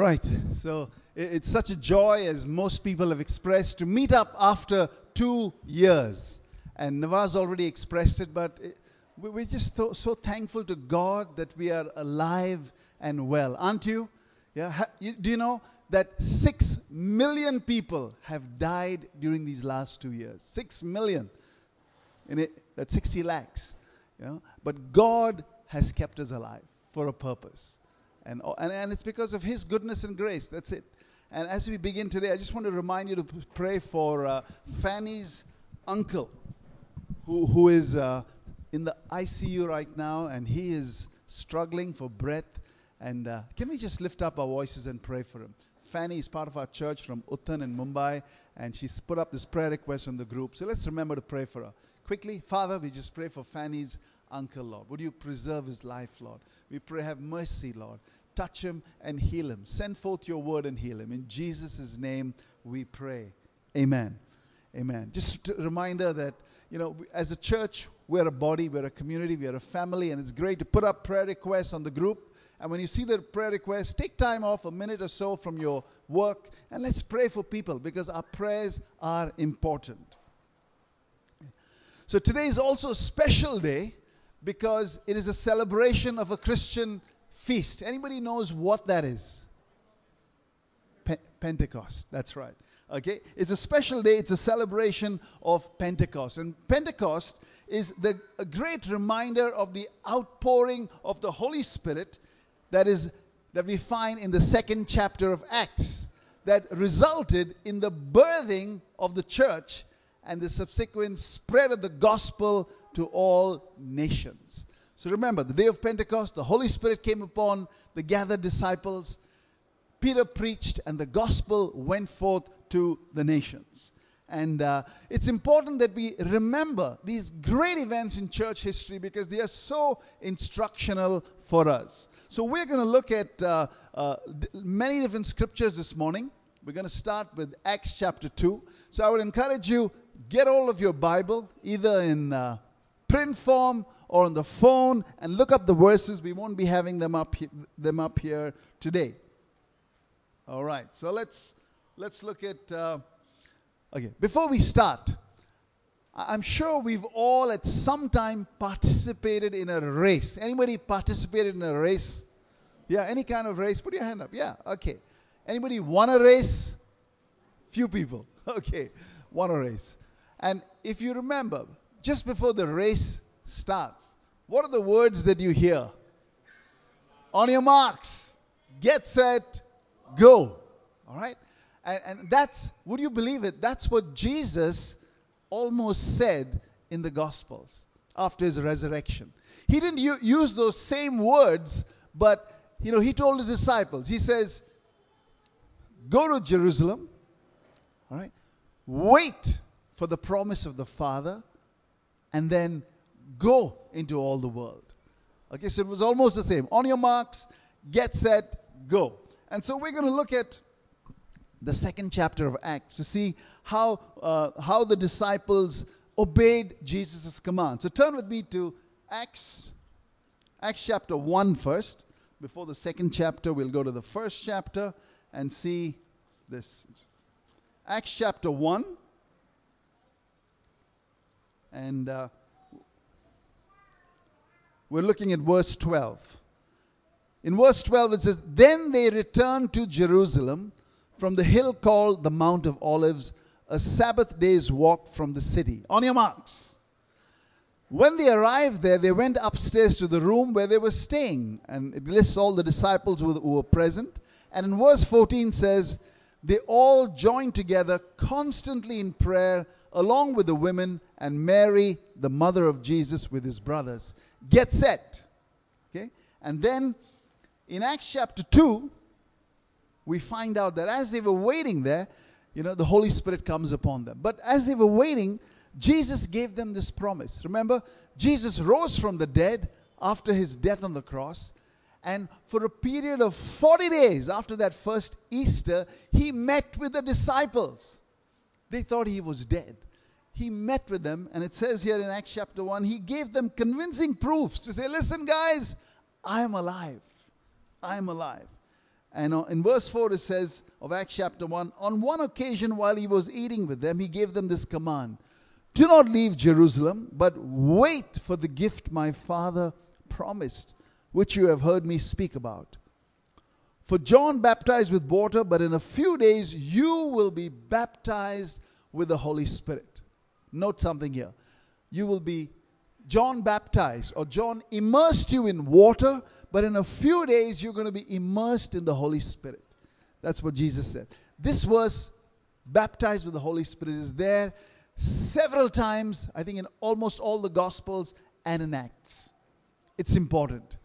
Right. So it's such a joy, as most people have expressed, to meet up after two years. And Nawaz already expressed it, but it- we- we're just so, so thankful to God that we are alive and well. Aren't you? Yeah. Ha- you, do you know that six million people have died during these last two years? Six million. In it, that's 60 lakhs. You know? But God has kept us alive for a purpose. And, and, and it's because of His goodness and grace. That's it. And as we begin today, I just want to remind you to pray for uh, Fanny's uncle, who, who is uh, in the ICU right now, and he is struggling for breath. And uh, can we just lift up our voices and pray for him? Fanny is part of our church from Uttan in Mumbai, and she's put up this prayer request on the group. So let's remember to pray for her. Quickly, Father, we just pray for Fanny's uncle, Lord. Would you preserve his life, Lord? We pray, have mercy, Lord. Touch him and heal him. Send forth your word and heal him. In Jesus' name we pray. Amen. Amen. Just a reminder that, you know, as a church, we're a body, we're a community, we're a family, and it's great to put up prayer requests on the group. And when you see the prayer request, take time off a minute or so from your work and let's pray for people because our prayers are important. So today is also a special day because it is a celebration of a Christian feast. Anybody knows what that is? Pe- Pentecost. That's right. Okay? It's a special day. It's a celebration of Pentecost. And Pentecost is the, a great reminder of the outpouring of the Holy Spirit that is that we find in the second chapter of Acts that resulted in the birthing of the church and the subsequent spread of the gospel to all nations. So remember, the day of Pentecost, the Holy Spirit came upon the gathered disciples. Peter preached, and the gospel went forth to the nations. And uh, it's important that we remember these great events in church history because they are so instructional for us. So, we're going to look at uh, uh, d- many different scriptures this morning. We're going to start with Acts chapter 2. So, I would encourage you get all of your Bible, either in uh, print form or on the phone, and look up the verses. We won't be having them up, he- them up here today. All right, so let's let's look at. Uh, okay, before we start, I'm sure we've all at some time participated in a race. Anybody participated in a race? Yeah, any kind of race. Put your hand up. Yeah, okay. Anybody won a race? Few people. Okay, won a race. And if you remember, just before the race starts, what are the words that you hear? On your marks, get set, go. All right? And, and that's, would you believe it? That's what Jesus almost said in the Gospels after his resurrection. He didn't u- use those same words, but, you know, he told his disciples, he says, go to Jerusalem, all right? Wait for the promise of the Father, and then go into all the world. Okay, so it was almost the same. On your marks, get set, go. And so we're going to look at the second chapter of Acts to see how, uh, how the disciples obeyed Jesus' command. So turn with me to Acts, Acts chapter 1 first. Before the second chapter, we'll go to the first chapter and see this. Acts chapter 1. And uh, we're looking at verse 12. In verse 12, it says, Then they returned to Jerusalem from the hill called the Mount of Olives, a Sabbath day's walk from the city. On your marks. When they arrived there, they went upstairs to the room where they were staying. And it lists all the disciples who who were present. And in verse 14 says, They all joined together constantly in prayer, along with the women and Mary, the mother of Jesus, with his brothers. Get set. Okay? And then in Acts chapter 2, we find out that as they were waiting there, you know, the Holy Spirit comes upon them. But as they were waiting, Jesus gave them this promise. Remember, Jesus rose from the dead after his death on the cross. And for a period of 40 days after that first Easter, he met with the disciples. They thought he was dead. He met with them, and it says here in Acts chapter 1, he gave them convincing proofs to say, Listen, guys, I am alive. I am alive. And uh, in verse 4, it says of Acts chapter 1 On one occasion, while he was eating with them, he gave them this command Do not leave Jerusalem, but wait for the gift my Father promised, which you have heard me speak about. For John baptized with water, but in a few days you will be baptized with the Holy Spirit. Note something here. You will be, John baptized, or John immersed you in water, but in a few days you're going to be immersed in the Holy Spirit. That's what Jesus said. This verse, baptized with the Holy Spirit, is there several times, I think in almost all the Gospels and in Acts. It's important.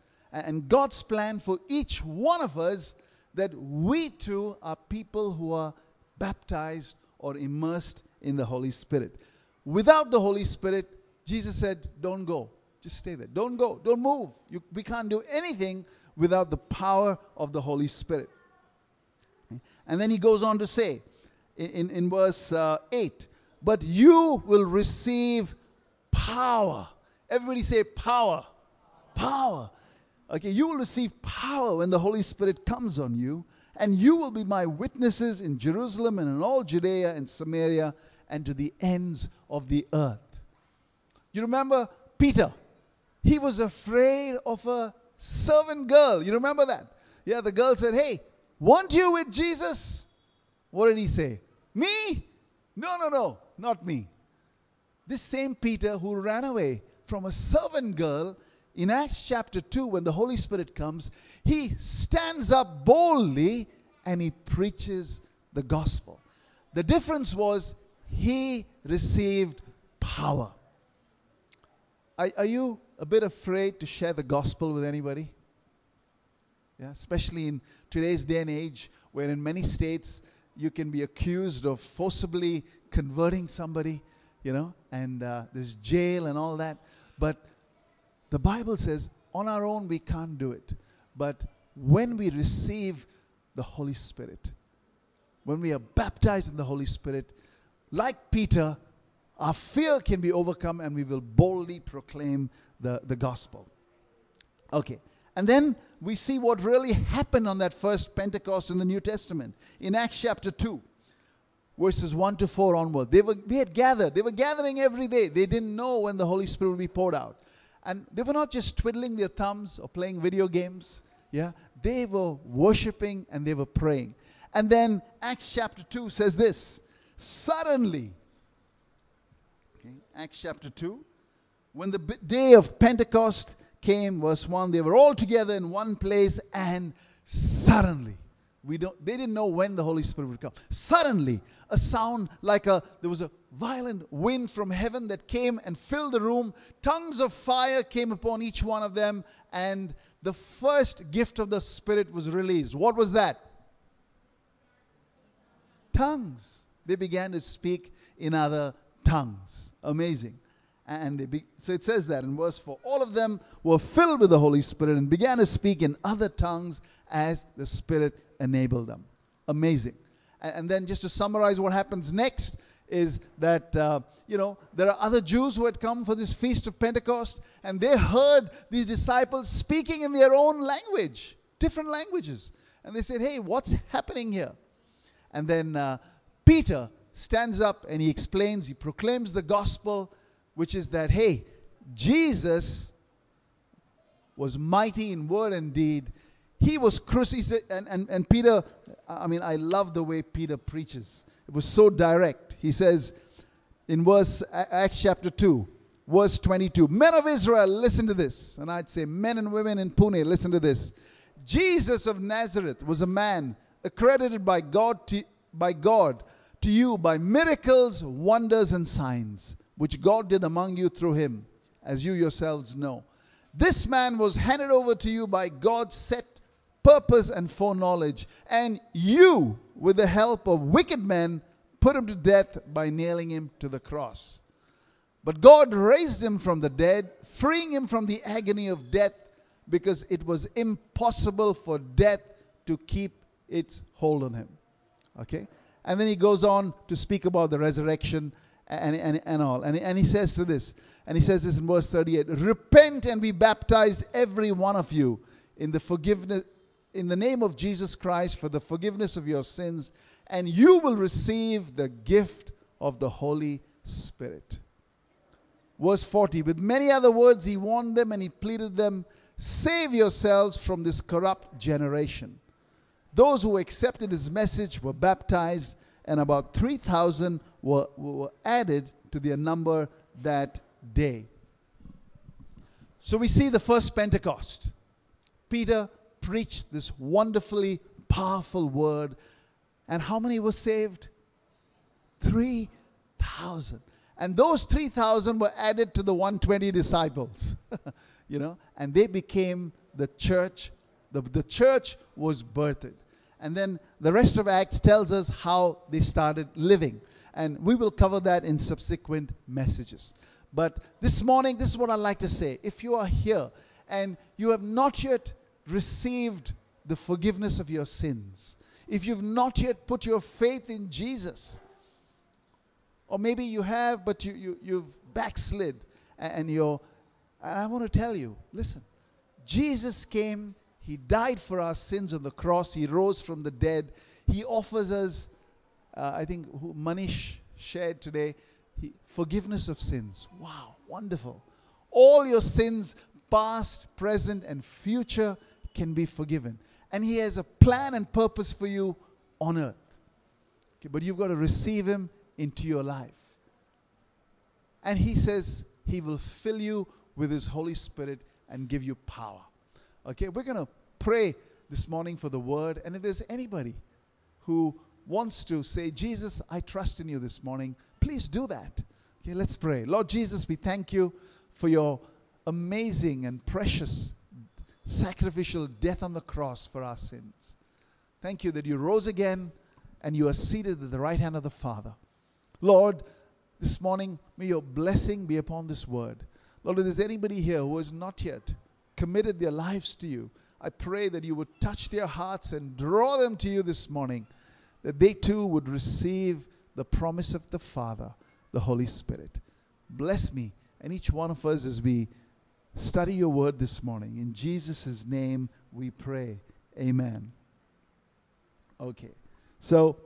And God's plan for each one of us that we too are people who are baptized or immersed in the Holy Spirit. Without the Holy Spirit, Jesus said, Don't go. Just stay there. Don't go. Don't move. You, we can't do anything without the power of the Holy Spirit. And then he goes on to say in, in verse uh, 8, But you will receive power. Everybody say power. Power. Okay, you will receive power when the Holy Spirit comes on you, and you will be my witnesses in Jerusalem and in all Judea and Samaria and to the ends of the earth. You remember Peter? He was afraid of a servant girl. You remember that? Yeah, the girl said, Hey, want you with Jesus? What did he say? Me? No, no, no, not me. This same Peter who ran away from a servant girl in Acts chapter 2, when the Holy Spirit comes, he stands up boldly and he preaches the gospel. The difference was he received power. Are, are you a bit afraid to share the gospel with anybody? Yeah, especially in today's day and age, where in many states you can be accused of forcibly converting somebody, you know, and uh, there's jail and all that. But the Bible says on our own we can't do it. But when we receive the Holy Spirit, when we are baptized in the Holy Spirit, like Peter, our fear can be overcome and we will boldly proclaim the, the gospel. Okay. And then we see what really happened on that first Pentecost in the New Testament. In Acts chapter 2, verses 1 to 4 onward. They, were, they had gathered. They were gathering every day. They didn't know when the Holy Spirit would be poured out. And they were not just twiddling their thumbs or playing video games. Yeah. They were worshiping and they were praying. And then Acts chapter 2 says this Suddenly, okay, Acts chapter 2, when the day of Pentecost came, verse 1, they were all together in one place, and suddenly, we don't, they didn't know when the Holy Spirit would come. Suddenly, a sound like a, there was a violent wind from heaven that came and filled the room. Tongues of fire came upon each one of them, and the first gift of the Spirit was released. What was that? Tongues. They began to speak in other tongues. Amazing. And be, so it says that in verse 4 all of them were filled with the Holy Spirit and began to speak in other tongues as the Spirit enabled them. Amazing. And, and then just to summarize what happens next is that, uh, you know, there are other Jews who had come for this feast of Pentecost and they heard these disciples speaking in their own language, different languages. And they said, hey, what's happening here? And then uh, Peter stands up and he explains, he proclaims the gospel which is that, hey, Jesus was mighty in word and deed. He was crucified, and, and, and Peter, I mean, I love the way Peter preaches. It was so direct. He says in verse Acts chapter 2, verse 22, Men of Israel, listen to this. And I'd say, Men and women in Pune, listen to this. Jesus of Nazareth was a man accredited by God to, by God to you by miracles, wonders, and signs which God did among you through him, as you yourselves know. This man was handed over to you by God's set purpose and foreknowledge, and you, with the help of wicked men, put him to death by nailing him to the cross. But God raised him from the dead, freeing him from the agony of death, because it was impossible for death to keep its hold on him. Okay? And then he goes on to speak about the resurrection and, and, and all. And, and he says to this, and he says this in verse 38 Repent and be baptized, every one of you, in the forgiveness in the name of Jesus Christ for the forgiveness of your sins, and you will receive the gift of the Holy Spirit. Verse 40 With many other words, he warned them and he pleaded them, Save yourselves from this corrupt generation. Those who accepted his message were baptized, and about 3,000 were, were added to their number that day. So we see the first Pentecost. Peter preached this wonderfully powerful word, and how many were saved? 3,000. And those 3,000 were added to the 120 disciples, you know, and they became the church. The, the church was birthed. And then the rest of Acts tells us how they started living. And we will cover that in subsequent messages. But this morning, this is what I'd like to say. If you are here and you have not yet received the forgiveness of your sins, if you've not yet put your faith in Jesus, or maybe you have, but you, you, you've backslid and you're, and I want to tell you listen, Jesus came, He died for our sins on the cross, He rose from the dead, He offers us, uh, I think Manish shared today, he, forgiveness of sins. Wow, wonderful. All your sins, past, present, and future, can be forgiven. And He has a plan and purpose for you on earth. Okay, but you've got to receive Him into your life. And He says He will fill you with His Holy Spirit and give you power. Okay, we're going to pray this morning for the word. And if there's anybody who wants to say, Jesus, I trust in you this morning, please do that. Okay, let's pray. Lord Jesus, we thank you for your amazing and precious sacrificial death on the cross for our sins. Thank you that you rose again and you are seated at the right hand of the Father. Lord, this morning, may your blessing be upon this word. Lord, if there's anybody here who has not yet committed their lives to you, I pray that you would touch their hearts and draw them to you this morning, that they too would receive the promise of the Father, the Holy Spirit. Bless me and each one of us as we study your word this morning. In Jesus' name we pray. Amen. Okay. So,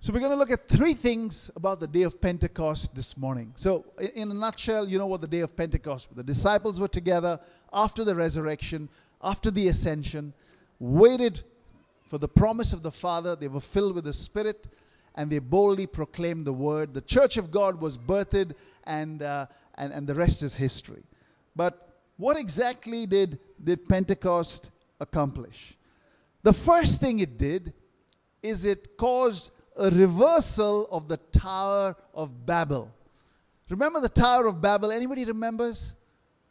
so we're going to look at three things about the day of Pentecost this morning. So, in a nutshell, you know what the day of Pentecost. The disciples were together after the resurrection, after the ascension, waited for the promise of the Father. They were filled with the Spirit, and they boldly proclaimed the word. The church of God was birthed, and uh, and, and the rest is history. But what exactly did, did Pentecost accomplish? The first thing it did is it caused a reversal of the Tower of Babel. Remember the Tower of Babel? Anybody remembers?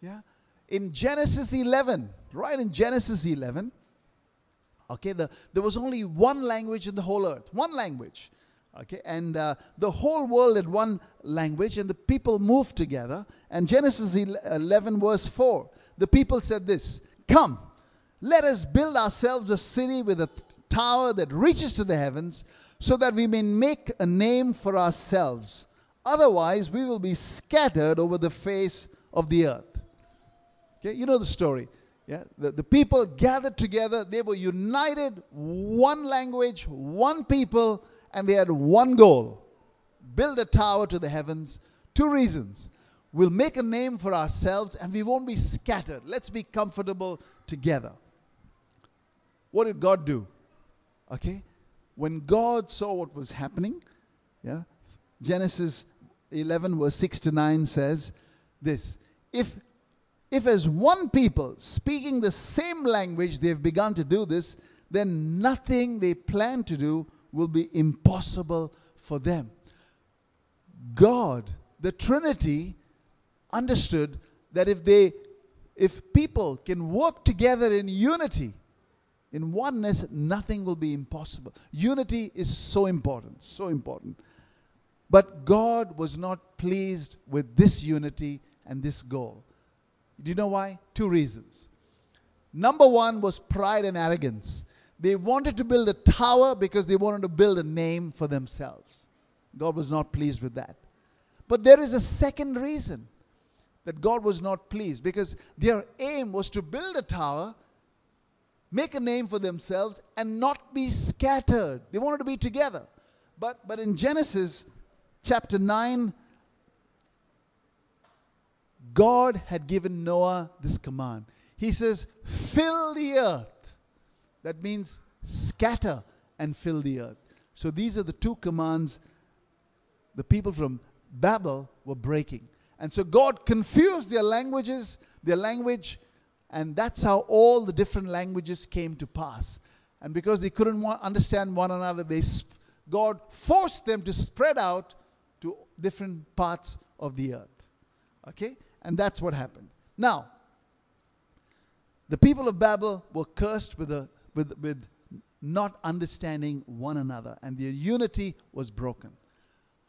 Yeah? In Genesis 11, right in Genesis 11, okay, the, there was only one language in the whole earth, one language. Okay, and uh, the whole world had one language, and the people moved together. And Genesis 11, verse 4, the people said this Come, let us build ourselves a city with a tower that reaches to the heavens, so that we may make a name for ourselves. Otherwise, we will be scattered over the face of the earth. Okay, you know the story. Yeah, the, the people gathered together, they were united, one language, one people and they had one goal build a tower to the heavens. Two reasons. We'll make a name for ourselves and we won't be scattered. Let's be comfortable together. What did God do? Okay? When God saw what was happening, yeah, Genesis 11, verse 6 to 9 says this If if as one people speaking the same language they've begun to do this, then nothing they plan to do will be impossible for them. God, the Trinity, understood that if they if people can work together in unity, in oneness, nothing will be impossible. Unity is so important, so important. But God was not pleased with this unity and this goal. Do you know why? Two reasons. Number one was pride and arrogance. They wanted to build a tower because they wanted to build a name for themselves. God was not pleased with that. But there is a second reason that God was not pleased because their aim was to build a tower make a name for themselves, and not be scattered. They wanted to be together. But, but in Genesis chapter 9, God had given Noah this command. He says, Fill the earth. That means scatter and fill the earth. So these are the two commands the people from Babel were breaking. And so God confused their languages, their language, and that's how all the different languages came to pass. And because they couldn't understand one another, they, God forced them to spread out to different parts of the earth. Okay? And that's what happened. Now, the people of Babel were cursed with, a, with, with not understanding one another, and their unity was broken.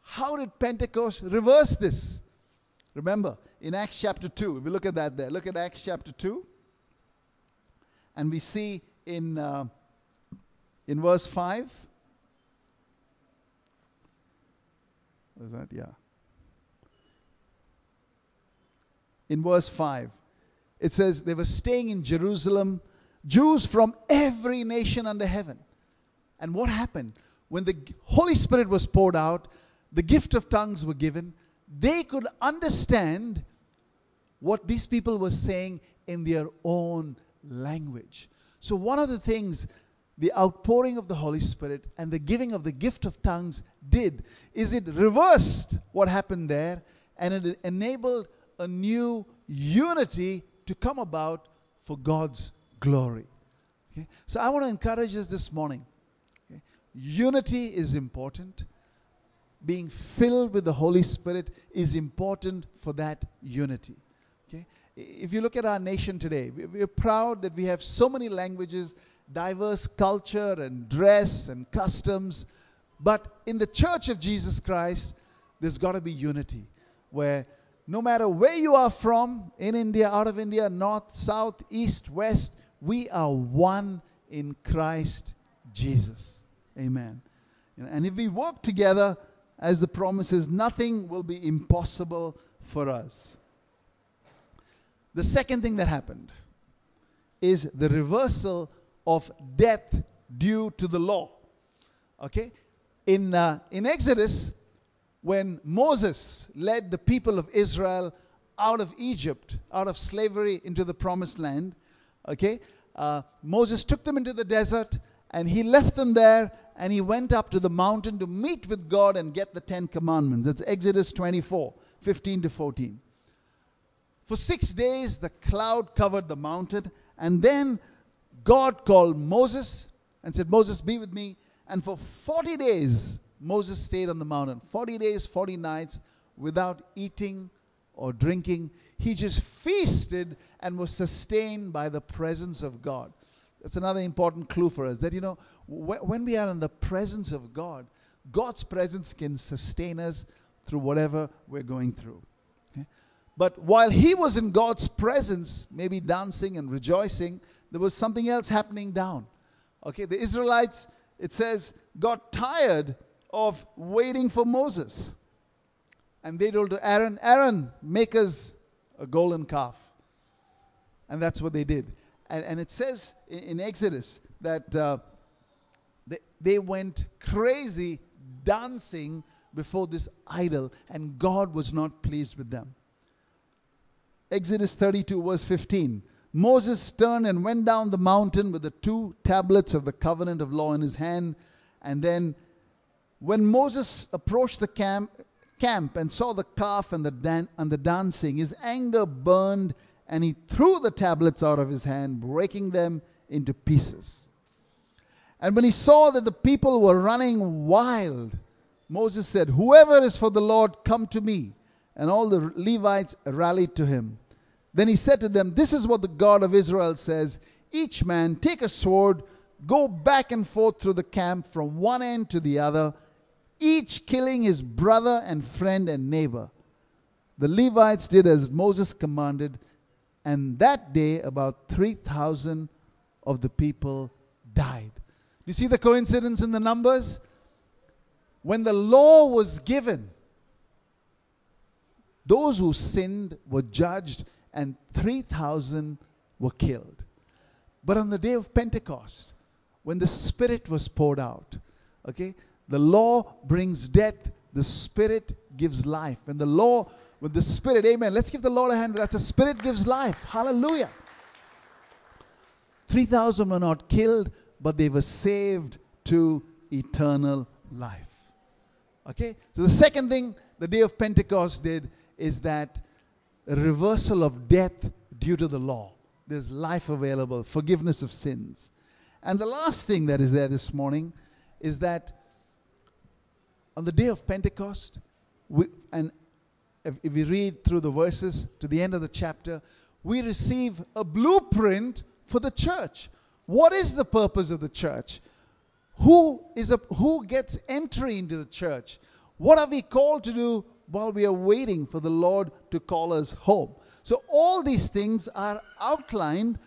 How did Pentecost reverse this? Remember, in Acts chapter 2, if we look at that there, look at Acts chapter 2, and we see in, uh, in verse 5. What is that? Yeah. In verse 5, it says they were staying in Jerusalem Jews from every nation under heaven. And what happened? When the Holy Spirit was poured out, the gift of tongues were given, they could understand what these people were saying in their own language. So, one of the things the outpouring of the Holy Spirit and the giving of the gift of tongues did is it reversed what happened there and it enabled a new unity to come about for God's glory. Okay? So I want to encourage us this morning. Okay? Unity is important. Being filled with the Holy Spirit is important for that unity. Okay? If you look at our nation today, we're proud that we have so many languages, diverse culture and dress and customs. But in the church of Jesus Christ, there's got to be unity where no matter where you are from, in India, out of India, north, south, east, west, we are one in Christ Jesus. Amen. And if we work together, as the promise is, nothing will be impossible for us. The second thing that happened is the reversal of death due to the law. Okay? In, uh, in Exodus, when Moses led the people of Israel out of Egypt, out of slavery into the promised land, Okay? Uh, Moses took them into the desert and he left them there and he went up to the mountain to meet with God and get the Ten Commandments. That's Exodus 24 15 to 14. For six days, the cloud covered the mountain, and then God called Moses and said, Moses, be with me. And for 40 days, Moses stayed on the mountain 40 days, 40 nights without eating or drinking. He just feasted and was sustained by the presence of God. That's another important clue for us that, you know, when we are in the presence of God, God's presence can sustain us through whatever we're going through. Okay? But while he was in God's presence, maybe dancing and rejoicing, there was something else happening down. Okay, the Israelites, it says, got tired of waiting for Moses. And they told Aaron, Aaron, make us a golden calf. And that's what they did. And, and it says in, in Exodus that uh, they, they went crazy dancing before this idol, and God was not pleased with them. Exodus 32, verse 15. Moses turned and went down the mountain with the two tablets of the covenant of law in his hand. And then, when Moses approached the camp, camp and saw the calf and the, dan- and the dancing, his anger burned and he threw the tablets out of his hand, breaking them into pieces. And when he saw that the people were running wild, Moses said, Whoever is for the Lord, come to me. And all the Levites rallied to him. Then he said to them, This is what the God of Israel says Each man take a sword, go back and forth through the camp from one end to the other, each killing his brother and friend and neighbor. The Levites did as Moses commanded and that day, about 3,000 of the people died. Do you see the coincidence in the numbers? When the law was given, those who sinned were judged, and 3,000 were killed. But on the day of Pentecost, when the Spirit was poured out, okay, the law brings death, the Spirit gives life. When the law, with the Spirit, amen. Let's give the Lord a hand. That's the Spirit gives life. Hallelujah. 3,000 were not killed, but they were saved to eternal life. Okay? So the second thing the day of Pentecost did is that a reversal of death due to the law. There's life available, forgiveness of sins. And the last thing that is there this morning is that on the day of Pentecost, we, and if, if we read through the verses to the end of the chapter, we receive a blueprint for the church. What is the purpose of the church? Who is a, who gets entry into the church? What are we called to do while we are waiting for the Lord to call us home? So all these things are outlined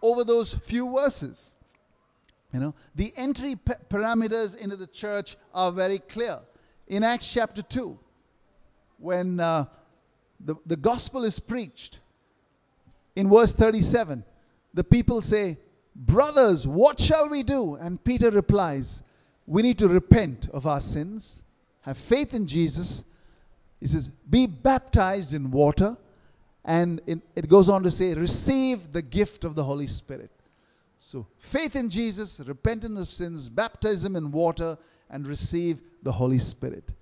over those few verses. You know, the entry p- parameters into the church are very clear. In Acts chapter 2, when uh, the, the gospel is preached, in verse 37, the people say, Brothers, what shall we do? And Peter replies, We need to repent of our sins, have faith in Jesus. He says, Be baptized in water. And it, it goes on to say, Receive the gift of the Holy Spirit. So, faith in Jesus, repentance of sins, baptism in water, and receive the Holy Spirit.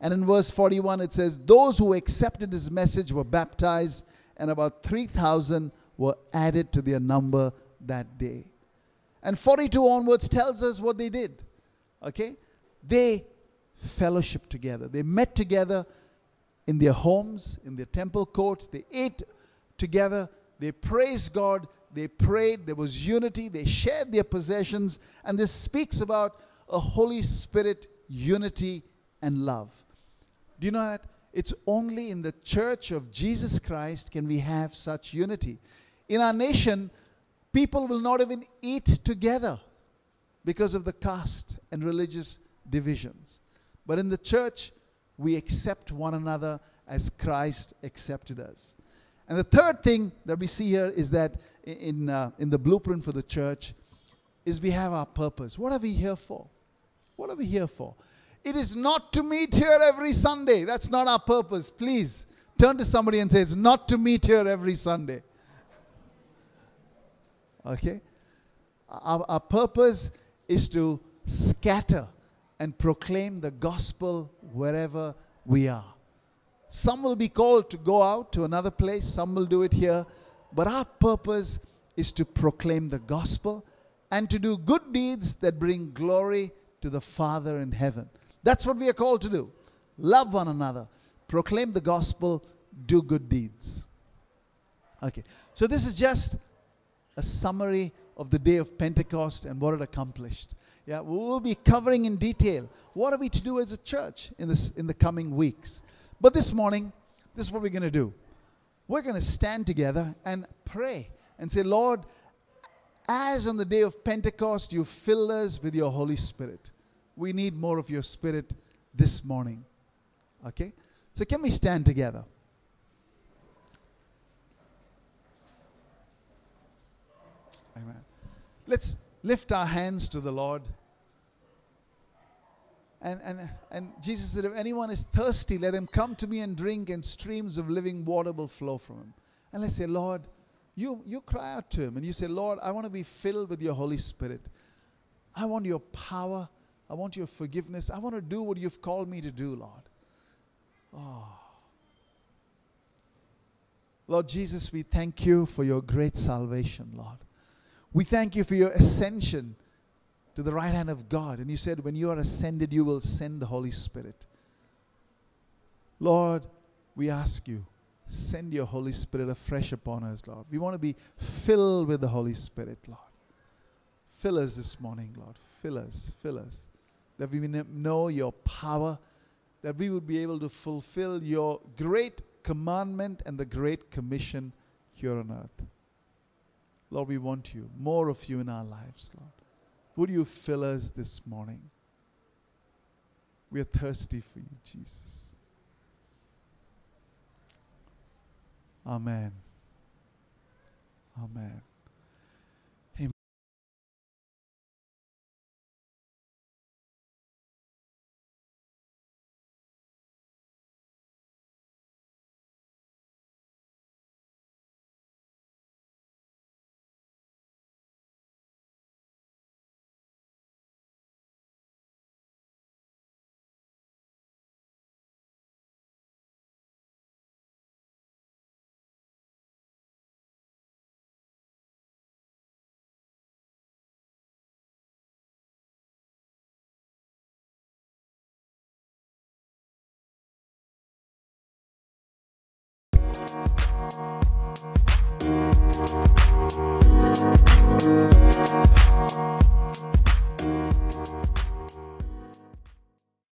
And in verse 41, it says, Those who accepted his message were baptized, and about 3,000 were added to their number that day. And 42 onwards tells us what they did. Okay? They fellowship together. They met together in their homes, in their temple courts. They ate together. They praised God. They prayed. There was unity. They shared their possessions. And this speaks about a Holy Spirit unity and love. Do you know that? It's only in the church of Jesus Christ can we have such unity. In our nation, people will not even eat together because of the caste and religious divisions. But in the church, we accept one another as Christ accepted us. And the third thing that we see here is that in, uh, in the blueprint for the church is we have our purpose. What are we here for? What are we here for? It is not to meet here every Sunday. That's not our purpose. Please turn to somebody and say, It's not to meet here every Sunday. Okay? Our, our purpose is to scatter and proclaim the gospel wherever we are. Some will be called to go out to another place, some will do it here, but our purpose is to proclaim the gospel and to do good deeds that bring glory to the Father in heaven. That's what we are called to do. Love one another, proclaim the gospel, do good deeds. Okay, so this is just a summary of the day of Pentecost and what it accomplished. Yeah, we will be covering in detail what are we to do as a church in this in the coming weeks. But this morning, this is what we're going to do. We're going to stand together and pray and say, Lord, as on the day of Pentecost you filled us with your Holy Spirit, we need more of your Spirit this morning. Okay? So, can we stand together? Amen. Let's lift our hands to the Lord. And, and, and Jesus said, If anyone is thirsty, let him come to me and drink, and streams of living water will flow from him. And let's say, Lord, you, you cry out to him and you say, Lord, I want to be filled with your Holy Spirit. I want your power. I want your forgiveness. I want to do what you've called me to do, Lord. Oh. Lord Jesus, we thank you for your great salvation, Lord. We thank you for your ascension to the right hand of God. And you said, when you are ascended, you will send the Holy Spirit. Lord, we ask you, send your Holy Spirit afresh upon us, Lord. We want to be filled with the Holy Spirit, Lord. Fill us this morning, Lord. Fill us, fill us. That we may know your power, that we would be able to fulfill your great commandment and the great commission here on earth. Lord, we want you, more of you in our lives, Lord. Would you fill us this morning? We are thirsty for you, Jesus. Amen. Amen.